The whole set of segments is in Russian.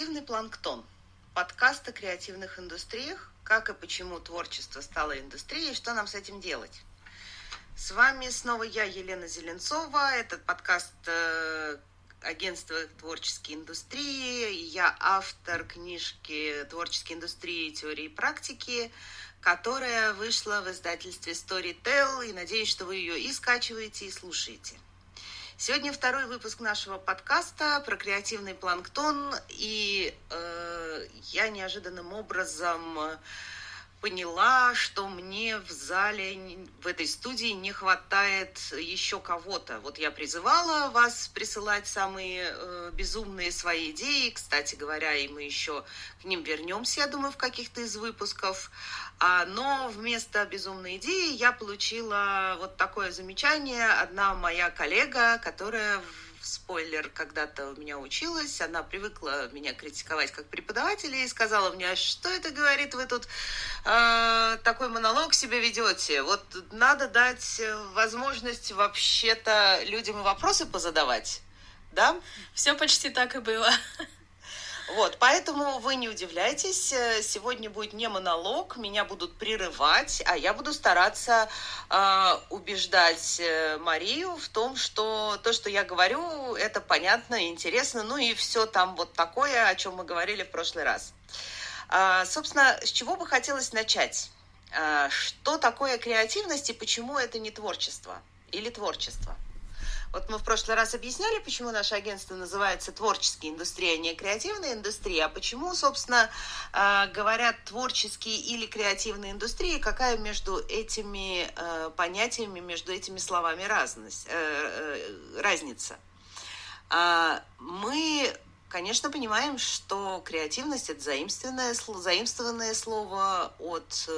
Креативный планктон. Подкаст о креативных индустриях, как и почему творчество стало индустрией, что нам с этим делать. С вами снова я, Елена Зеленцова. Этот подкаст э, агентства творческой индустрии. Я автор книжки «Творческие индустрии. Теории и практики», которая вышла в издательстве Storytel. И надеюсь, что вы ее и скачиваете, и слушаете. Сегодня второй выпуск нашего подкаста про креативный планктон, и э, я неожиданным образом поняла, что мне в зале, в этой студии не хватает еще кого-то. Вот я призывала вас присылать самые э, безумные свои идеи. Кстати говоря, и мы еще к ним вернемся, я думаю, в каких-то из выпусков. А, но вместо безумной идеи я получила вот такое замечание. Одна моя коллега, которая спойлер, когда-то у меня училась, она привыкла меня критиковать как преподавателя и сказала мне, «А что это говорит, вы тут э, такой монолог себе ведете, вот надо дать возможность вообще-то людям вопросы позадавать, да? Все почти так и было. Вот, поэтому вы не удивляйтесь, э, сегодня будет не монолог, меня будут прерывать, а я буду стараться э, убеждать э, Марию в том, что то, что я говорю, это понятно, интересно, ну и все там вот такое, о чем мы говорили в прошлый раз. А, собственно, с чего бы хотелось начать? А, что такое креативность и почему это не творчество или творчество? Вот мы в прошлый раз объясняли, почему наше агентство называется творческие индустрии, а не креативная индустрия, а почему, собственно, э, говорят творческие или креативные индустрии, какая между этими э, понятиями, между этими словами разность, э, разница. А, мы Конечно, понимаем, что креативность – это заимствованное, заимствованное слово от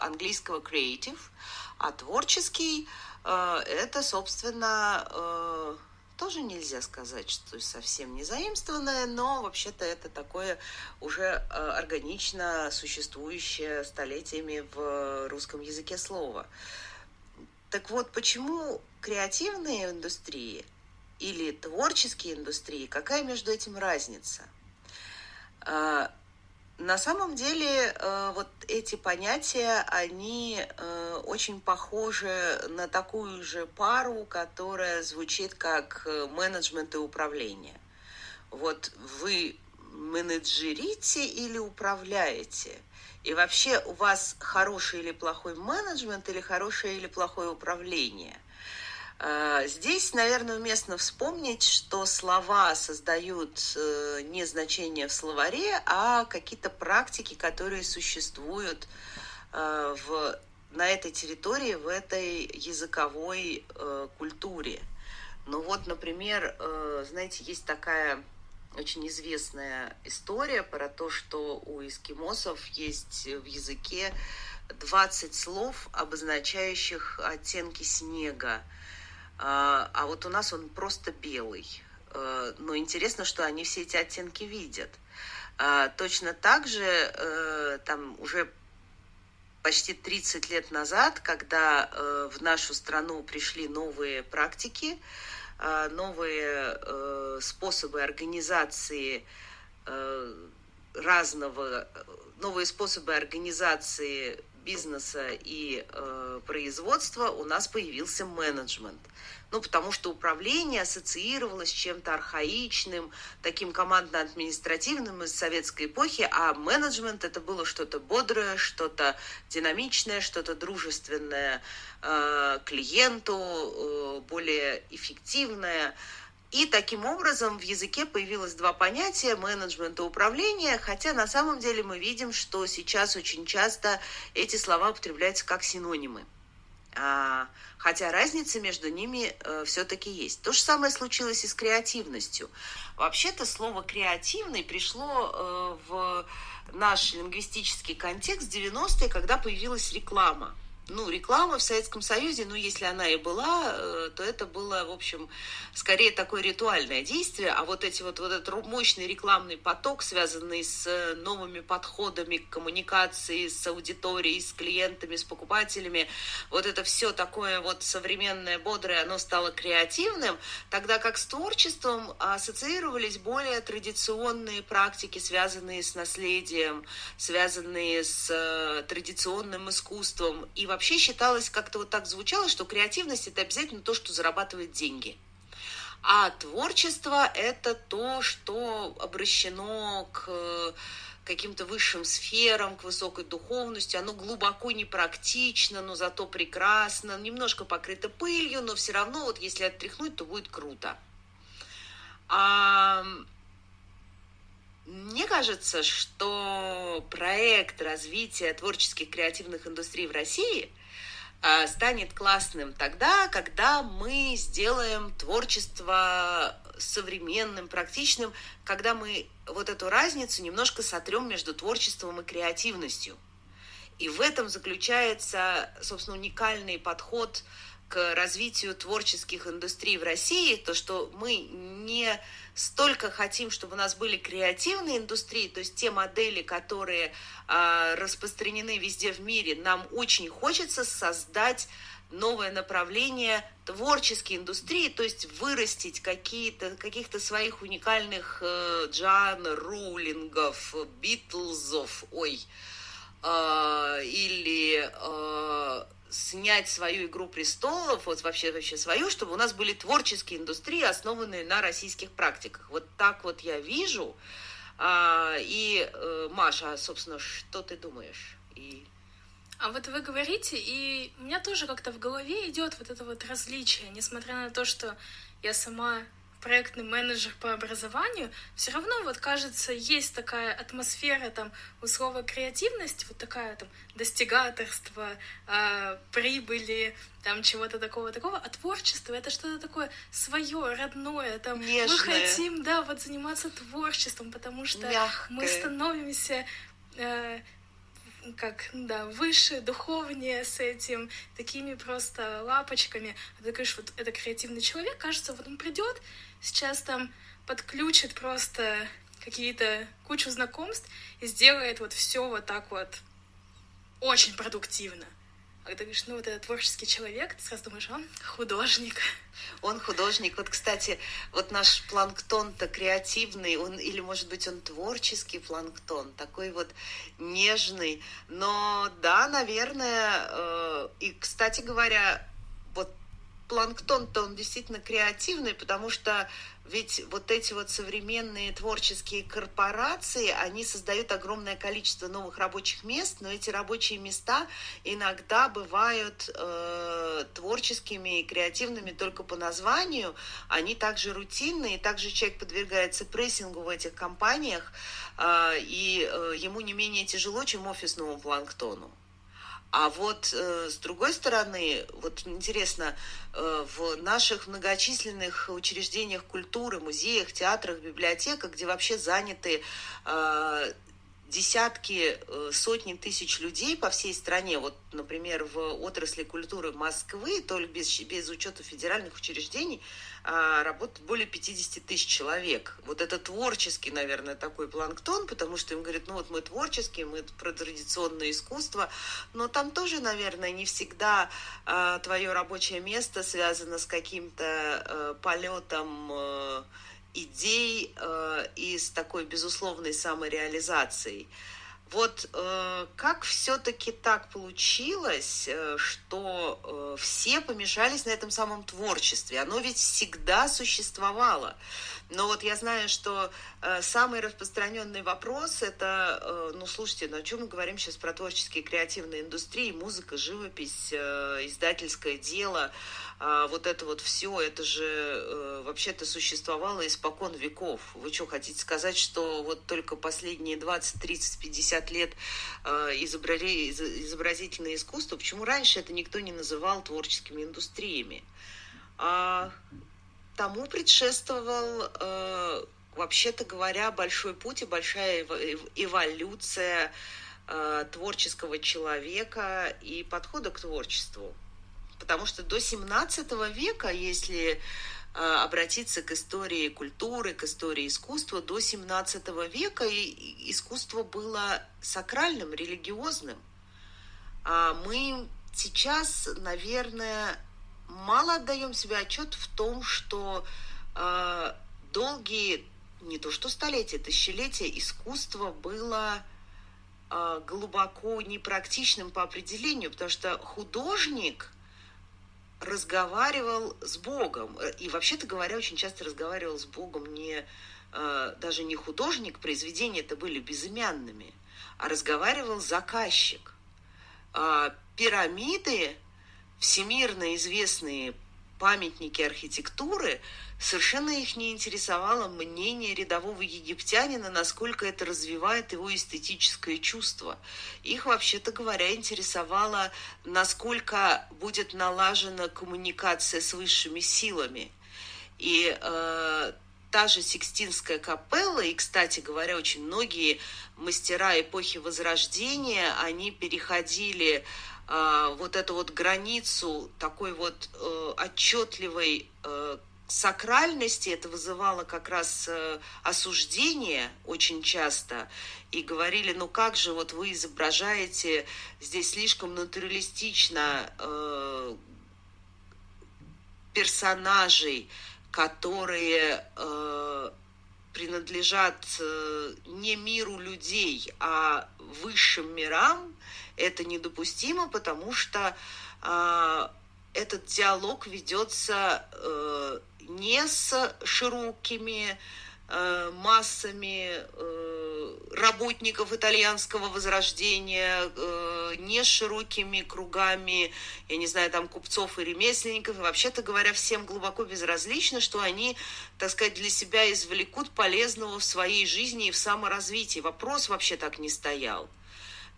английского creative, а творческий – Э, это, собственно, э, тоже нельзя сказать, что совсем не заимствованное, но вообще-то это такое уже э, органично существующее столетиями в русском языке слово. Так вот, почему креативные индустрии или творческие индустрии, какая между этим разница? На самом деле э, вот эти понятия, они э, очень похожи на такую же пару, которая звучит как э, менеджмент и управление. Вот вы менеджерите или управляете? И вообще у вас хороший или плохой менеджмент или хорошее или плохое управление? А, здесь, наверное, уместно вспомнить, что слова создают э, не значение в словаре, а какие-то практики, которые существуют э, в, на этой территории, в этой языковой э, культуре. Ну вот, например, знаете, есть такая очень известная история про то, что у эскимосов есть в языке 20 слов, обозначающих оттенки снега. А, а вот у нас он просто белый. А, но интересно, что они все эти оттенки видят. А, точно так же э, там уже почти 30 лет назад, когда э, в нашу страну пришли новые практики, новые э, способы организации разного, новые способы организации бизнеса и э, производства у нас появился менеджмент. Ну, потому что управление ассоциировалось с чем-то архаичным, таким командно-административным из советской эпохи, а менеджмент это было что-то бодрое, что-то динамичное, что-то дружественное э, клиенту, э, более эффективное. И таким образом в языке появилось два понятия менеджмента управления, хотя на самом деле мы видим, что сейчас очень часто эти слова употребляются как синонимы. А, хотя разница между ними э, все-таки есть. То же самое случилось и с креативностью. Вообще-то слово креативный пришло э, в наш лингвистический контекст 90-е, когда появилась реклама. Ну, реклама в Советском Союзе, ну, если она и была, э, то это было, в общем, скорее такое ритуальное действие, а вот эти вот, вот этот мощный рекламный поток, связанный с э, новыми подходами к коммуникации с аудиторией, с клиентами, с покупателями, вот это все такое вот современное, бодрое, оно стало креативным, тогда как с творчеством ассоциировались более традиционные практики, связанные с наследием, связанные с э, традиционным искусством, и вообще считалось, как-то вот так звучало, что креативность это обязательно то, что зарабатывает деньги. А творчество это то, что обращено к каким-то высшим сферам, к высокой духовности. Оно глубоко непрактично, но зато прекрасно, немножко покрыто пылью, но все равно вот если оттряхнуть, то будет круто. А, мне кажется, что проект развития творческих креативных индустрий в России а, станет классным тогда, когда мы сделаем творчество современным, практичным, когда мы вот эту разницу немножко сотрем между творчеством и креативностью. И в этом заключается, собственно, уникальный подход к развитию творческих индустрий в России, то, что мы не столько хотим, чтобы у нас были креативные индустрии, то есть те модели, которые э, распространены везде в мире, нам очень хочется создать новое направление творческие индустрии, то есть вырастить какие-то, каких-то своих уникальных э, Джан Рулингов, Битлзов, ой, э, или э, снять свою «Игру престолов», вот вообще, вообще свою, чтобы у нас были творческие индустрии, основанные на российских практиках. Вот так вот я вижу. А, и, э, Маша, собственно, что ты думаешь? И... А вот вы говорите, и у меня тоже как-то в голове идет вот это вот различие, несмотря на то, что я сама проектный менеджер по образованию, все равно вот кажется, есть такая атмосфера там у слова креативность, вот такая там достигаторство, э, прибыли, там чего-то такого такого, а творчество это что-то такое свое, родное, там Нежное. мы хотим, да, вот заниматься творчеством, потому что Мягкое. мы становимся э, как, да, выше, духовнее с этим, такими просто лапочками. А ты говоришь, вот это креативный человек, кажется, вот он придет, сейчас там подключит просто какие-то кучу знакомств и сделает вот все вот так вот очень продуктивно. Когда говоришь, ну вот это творческий человек, ты сразу думаешь, он художник. Он художник. Вот, кстати, вот наш планктон-то креативный, он, или, может быть, он творческий планктон, такой вот нежный. Но да, наверное, э, и, кстати говоря, вот планктон-то он действительно креативный, потому что ведь вот эти вот современные творческие корпорации, они создают огромное количество новых рабочих мест, но эти рабочие места иногда бывают э, творческими и креативными только по названию. Они также рутинные, также человек подвергается прессингу в этих компаниях, э, и э, ему не менее тяжело, чем офисному планктону. А вот э, с другой стороны, вот интересно, э, в наших многочисленных учреждениях культуры, музеях, театрах, библиотеках, где вообще заняты э, десятки, э, сотни тысяч людей по всей стране, вот, например, в отрасли культуры Москвы, только без, без учета федеральных учреждений, а, работает более 50 тысяч человек. Вот это творческий, наверное, такой планктон, потому что им говорят, ну вот мы творческие, мы про традиционное искусство, но там тоже, наверное, не всегда а, твое рабочее место связано с каким-то а, полетом а, идей э, и с такой безусловной самореализацией. Вот э, как все-таки так получилось, э, что э, все помешались на этом самом творчестве? Оно ведь всегда существовало. Но вот я знаю, что э, самый распространенный вопрос это, э, ну слушайте, ну о чем мы говорим сейчас про творческие креативные индустрии, музыка, живопись, э, издательское дело, э, вот это вот все, это же вообще-то существовало испокон веков. Вы что, хотите сказать, что вот только последние 20, 30, 50 лет изобразительное искусство, почему раньше это никто не называл творческими индустриями? А тому предшествовал, э, вообще-то говоря, большой путь и большая эволюция э, творческого человека и подхода к творчеству. Потому что до 17 века, если э, обратиться к истории культуры, к истории искусства, до 17 века искусство было сакральным, религиозным. А мы сейчас, наверное, мало отдаем себе отчет в том, что э, долгие, не то что столетия, тысячелетия, искусство было э, глубоко непрактичным по определению, потому что художник разговаривал с Богом. И вообще-то говоря, очень часто разговаривал с Богом не э, даже не художник, произведения это были безымянными, а разговаривал заказчик. Э, пирамиды всемирно известные памятники архитектуры, совершенно их не интересовало мнение рядового египтянина, насколько это развивает его эстетическое чувство. Их, вообще-то говоря, интересовало, насколько будет налажена коммуникация с высшими силами. И э, та же Сикстинская капелла, и, кстати говоря, очень многие мастера эпохи Возрождения, они переходили вот эту вот границу такой вот э, отчетливой э, сакральности, это вызывало как раз э, осуждение очень часто, и говорили, ну как же вот вы изображаете здесь слишком натуралистично э, персонажей, которые э, принадлежат э, не миру людей, а высшим мирам, это недопустимо, потому что э, этот диалог ведется э, не с широкими массами э, работников итальянского возрождения, э, не широкими кругами, я не знаю, там купцов и ремесленников. И вообще-то говоря, всем глубоко безразлично, что они, так сказать, для себя извлекут полезного в своей жизни и в саморазвитии. Вопрос вообще так не стоял.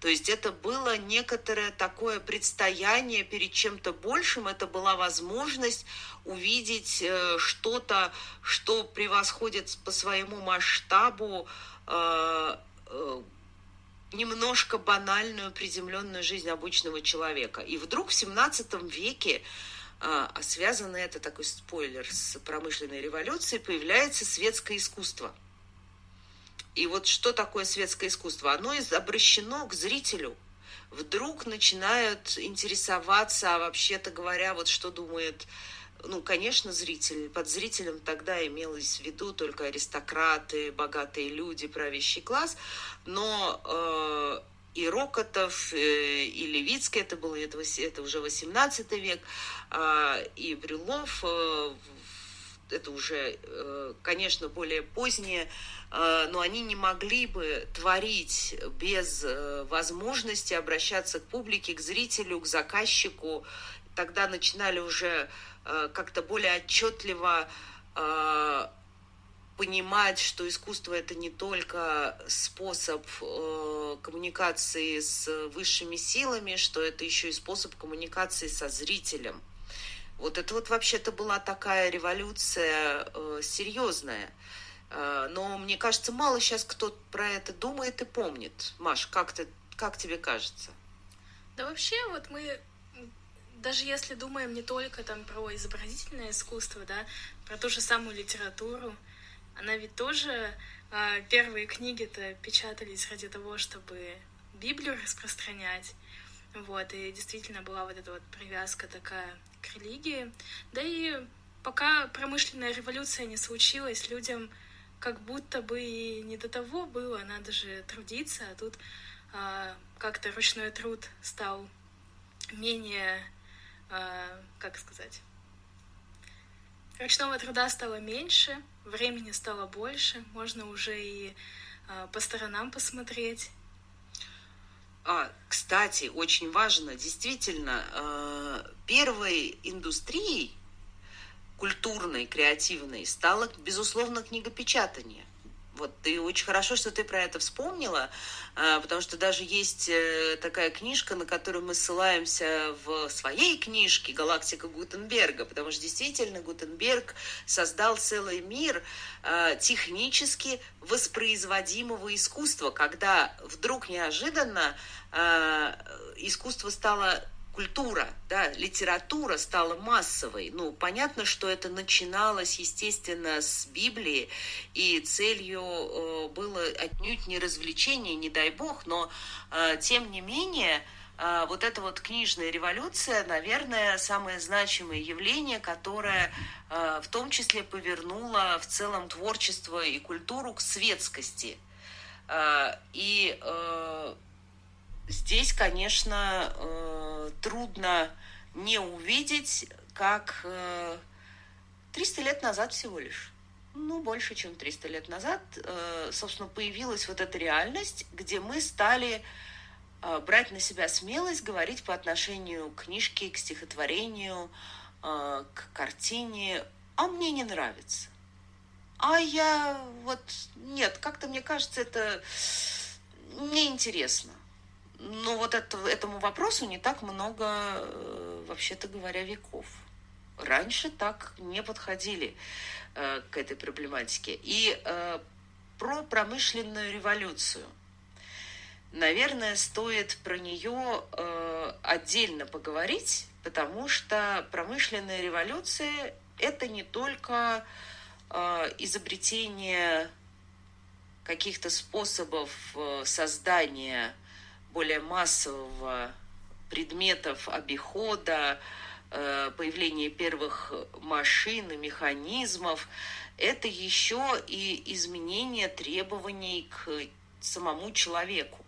То есть это было некоторое такое предстояние перед чем-то большим, это была возможность увидеть э, что-то, что превосходит по своему масштабу э, э, немножко банальную приземленную жизнь обычного человека. И вдруг в 17 веке а связано это, такой спойлер, с промышленной революцией, появляется светское искусство – и вот что такое светское искусство? Оно обращено к зрителю. Вдруг начинают интересоваться, а вообще-то говоря, вот что думает ну, конечно, зритель. Под зрителем тогда имелось в виду только аристократы, богатые люди, правящий класс. Но э, и Рокотов, э, и Левицкий, это было это, это уже 18 век, э, и Брюлов, э, это уже, э, конечно, более позднее Э, но они не могли бы творить без э, возможности обращаться к публике, к зрителю, к заказчику. Тогда начинали уже как-то более отчетливо понимать, что искусство это не только способ коммуникации с высшими силами, что это еще и способ коммуникации со зрителем. Вот это вот вообще-то была такая революция серьезная. Э, но мне кажется, мало сейчас кто про это думает и помнит. Маш, как, ты, как тебе кажется? Да вообще, вот мы, даже если думаем не только там про изобразительное искусство, да, про ту же самую литературу, она ведь тоже, э, первые книги-то печатались ради того, чтобы Библию распространять. Вот, и действительно была вот эта вот привязка такая к религии. Да и пока промышленная революция не случилась, людям как будто бы и не до того было, надо же трудиться, а тут а, как-то ручной труд стал менее, а, как сказать, ручного труда стало меньше, времени стало больше, можно уже и а, по сторонам посмотреть. А, кстати, очень важно, действительно, э, первой индустрией культурной, креативной, стало, безусловно, книгопечатание. Вот ты очень хорошо, что ты про это вспомнила, а, потому что даже есть э, такая книжка, на которую мы ссылаемся в своей книжке «Галактика Гутенберга», потому что действительно Гутенберг создал целый мир а, технически воспроизводимого искусства, когда вдруг неожиданно а, искусство стало культура, да, литература стала массовой. Ну, понятно, что это начиналось, естественно, с Библии, и целью э, было отнюдь не развлечение, не дай бог, но, э, тем не менее, э, вот эта вот книжная революция, наверное, самое значимое явление, которое в том числе повернуло в целом творчество и культуру к светскости. И здесь, конечно, э, трудно не увидеть, как 300 э, лет назад всего лишь, ну, больше, чем 300 лет назад, э, собственно, появилась вот эта реальность, где мы стали брать на себя смелость говорить по отношению к книжке, к стихотворению, к картине, а мне не нравится. А я вот, нет, как-то мне кажется, это неинтересно. Ну, вот это, этому вопросу не так много, э, вообще-то говоря, веков. Раньше так не подходили э, к этой проблематике. И э, про промышленную революцию. Наверное, стоит про нее э, отдельно поговорить, потому что промышленная революция это не только э, изобретение каких-то способов э, создания более массового предметов обихода, э, появление первых машин и механизмов, это еще и изменение требований к самому человеку.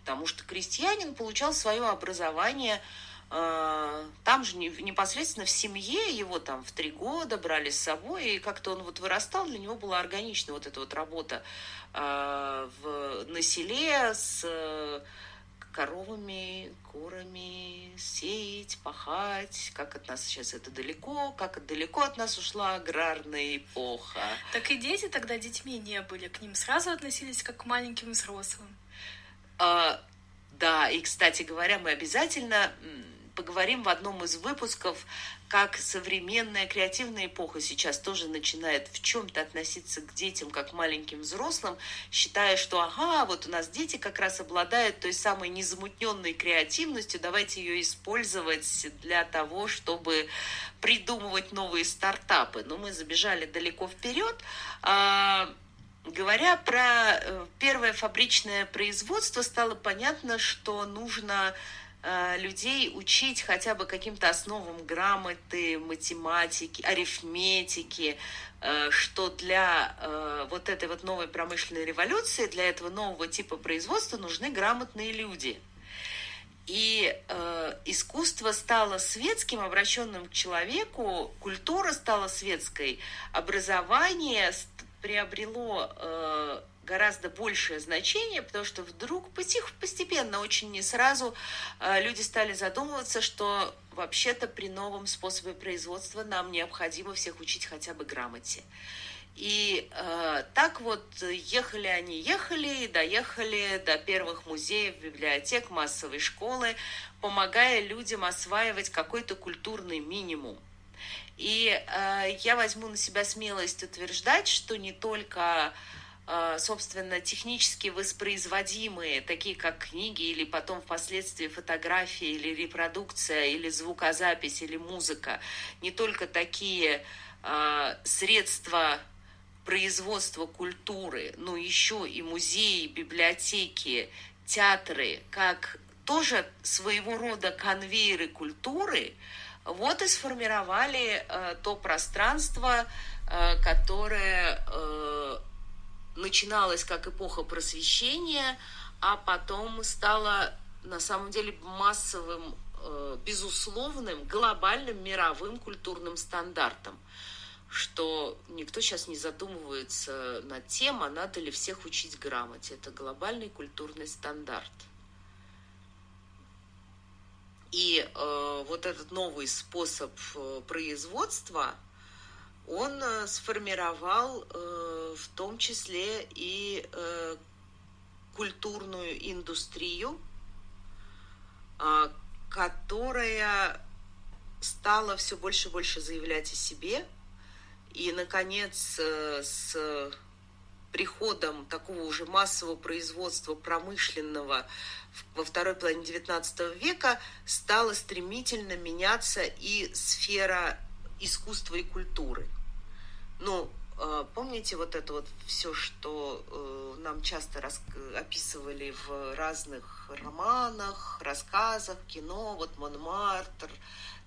Потому что крестьянин получал свое образование э, там же непосредственно в семье его там в три года брали с собой, и как-то он вот вырастал, для него была органична вот эта вот работа э, в, на селе с коровами, курами, сеять, пахать, как от нас сейчас это далеко, как далеко от нас ушла аграрная эпоха. Так и дети тогда детьми не были, к ним сразу относились как к маленьким взрослым. А, да, и, кстати говоря, мы обязательно поговорим в одном из выпусков, как современная креативная эпоха сейчас тоже начинает в чем-то относиться к детям как к маленьким взрослым, считая, что ага, вот у нас дети как раз обладают той самой незамутненной креативностью, давайте ее использовать для того, чтобы придумывать новые стартапы. Но мы забежали далеко вперед. А, говоря про э, первое фабричное производство, стало понятно, что нужно людей учить хотя бы каким-то основам грамоты, математики, арифметики, э, что для э, вот этой вот новой промышленной революции, для этого нового типа производства нужны грамотные люди. И э, искусство стало светским, обращенным к человеку, культура стала светской, образование приобрело э, гораздо большее значение, потому что вдруг постепенно, очень не сразу э, люди стали задумываться, что вообще-то при новом способе производства нам необходимо всех учить хотя бы грамоте. И э, так вот ехали они, ехали, доехали до первых музеев, библиотек, массовой школы, помогая людям осваивать какой-то культурный минимум. И э, я возьму на себя смелость утверждать, что не только собственно, технически воспроизводимые, такие как книги или потом впоследствии фотографии или репродукция или звукозапись или музыка, не только такие э, средства производства культуры, но еще и музеи, библиотеки, театры, как тоже своего рода конвейеры культуры, вот и сформировали э, то пространство, э, которое э, начиналась как эпоха просвещения, а потом стала на самом деле массовым, э, безусловным, глобальным мировым культурным стандартом что никто сейчас не задумывается над тем, а надо ли всех учить грамоте. Это глобальный культурный стандарт. И э, вот этот новый способ э, производства – он сформировал в том числе и культурную индустрию, которая стала все больше и больше заявлять о себе. И, наконец, с приходом такого уже массового производства промышленного во второй половине XIX века стала стремительно меняться и сфера искусства и культуры. Ну, э, помните вот это вот все, что э, нам часто рас... описывали в разных романах, рассказах, кино, вот Монмартр,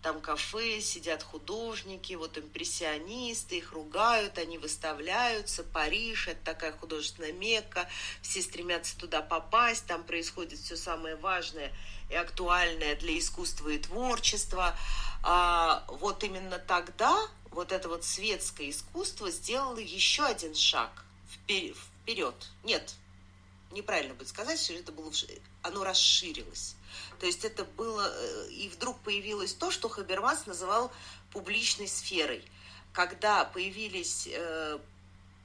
там кафе, сидят художники, вот импрессионисты, их ругают, они выставляются, Париж, это такая художественная мекка, все стремятся туда попасть, там происходит все самое важное и актуальное для искусства и творчества. А вот именно тогда вот это вот светское искусство сделало еще один шаг вперед. Нет, неправильно будет сказать, что это было, оно расширилось. То есть это было, э, и вдруг появилось то, что Хабермас называл публичной сферой. Когда появились э,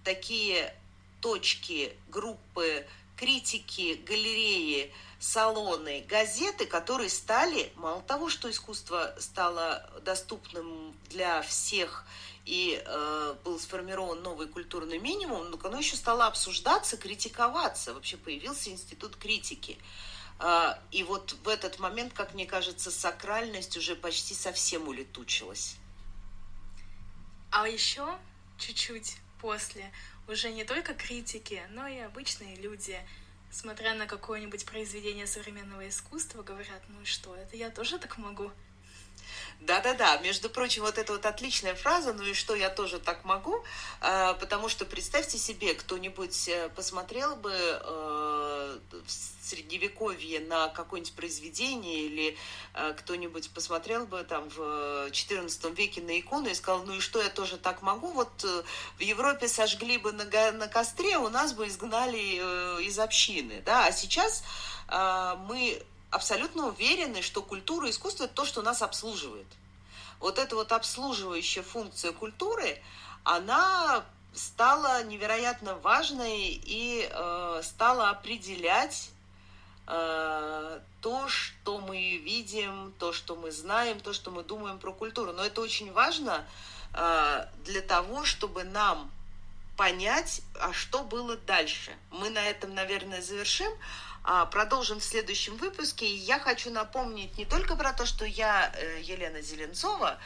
такие точки, группы, критики, галереи, салоны, газеты, которые стали, мало того, что искусство стало доступным для всех и э, был сформирован новый культурный минимум, но оно еще стало обсуждаться, критиковаться. Вообще появился институт критики. А, и вот в этот момент, как мне кажется, сакральность уже почти совсем улетучилась. А еще чуть-чуть после уже не только критики, но и обычные люди, смотря на какое-нибудь произведение современного искусства, говорят, ну и что, это я тоже так могу. Да-да-да, между прочим, вот эта вот отличная фраза, ну и что, я тоже так могу, а, потому что представьте себе, кто-нибудь э, посмотрел бы э, в средневековье на какое-нибудь произведение или э, кто-нибудь посмотрел бы там в XIV веке на икону и сказал, ну и что, я тоже так могу, вот в Европе сожгли бы на, на костре, у нас бы изгнали из общины, да, а сейчас мы абсолютно уверены, что культура и искусство – это то, что нас обслуживает. Вот эта вот обслуживающая функция культуры, она стала невероятно важной и э, стала определять э, то, что мы видим, то, что мы знаем, то, что мы думаем про культуру. Но это очень важно э, для того, чтобы нам понять, а что было дальше. Мы на этом, наверное, завершим. А, продолжим в следующем выпуске. И я хочу напомнить не только про то, что я э, Елена Зеленцова,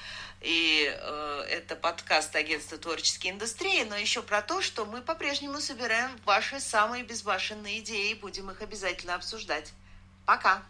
и э, это подкаст агентства творческой индустрии, но еще про то, что мы по-прежнему собираем ваши самые безбашенные идеи и будем их обязательно обсуждать. Пока!